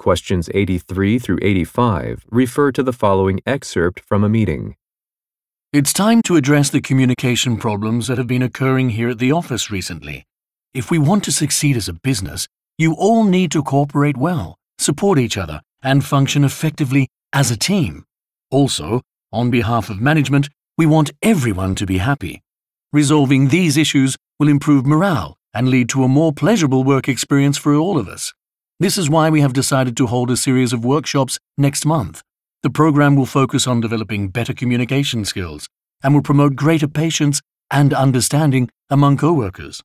Questions 83 through 85 refer to the following excerpt from a meeting. It's time to address the communication problems that have been occurring here at the office recently. If we want to succeed as a business, you all need to cooperate well, support each other, and function effectively as a team. Also, on behalf of management, we want everyone to be happy. Resolving these issues will improve morale and lead to a more pleasurable work experience for all of us. This is why we have decided to hold a series of workshops next month. The program will focus on developing better communication skills and will promote greater patience and understanding among coworkers.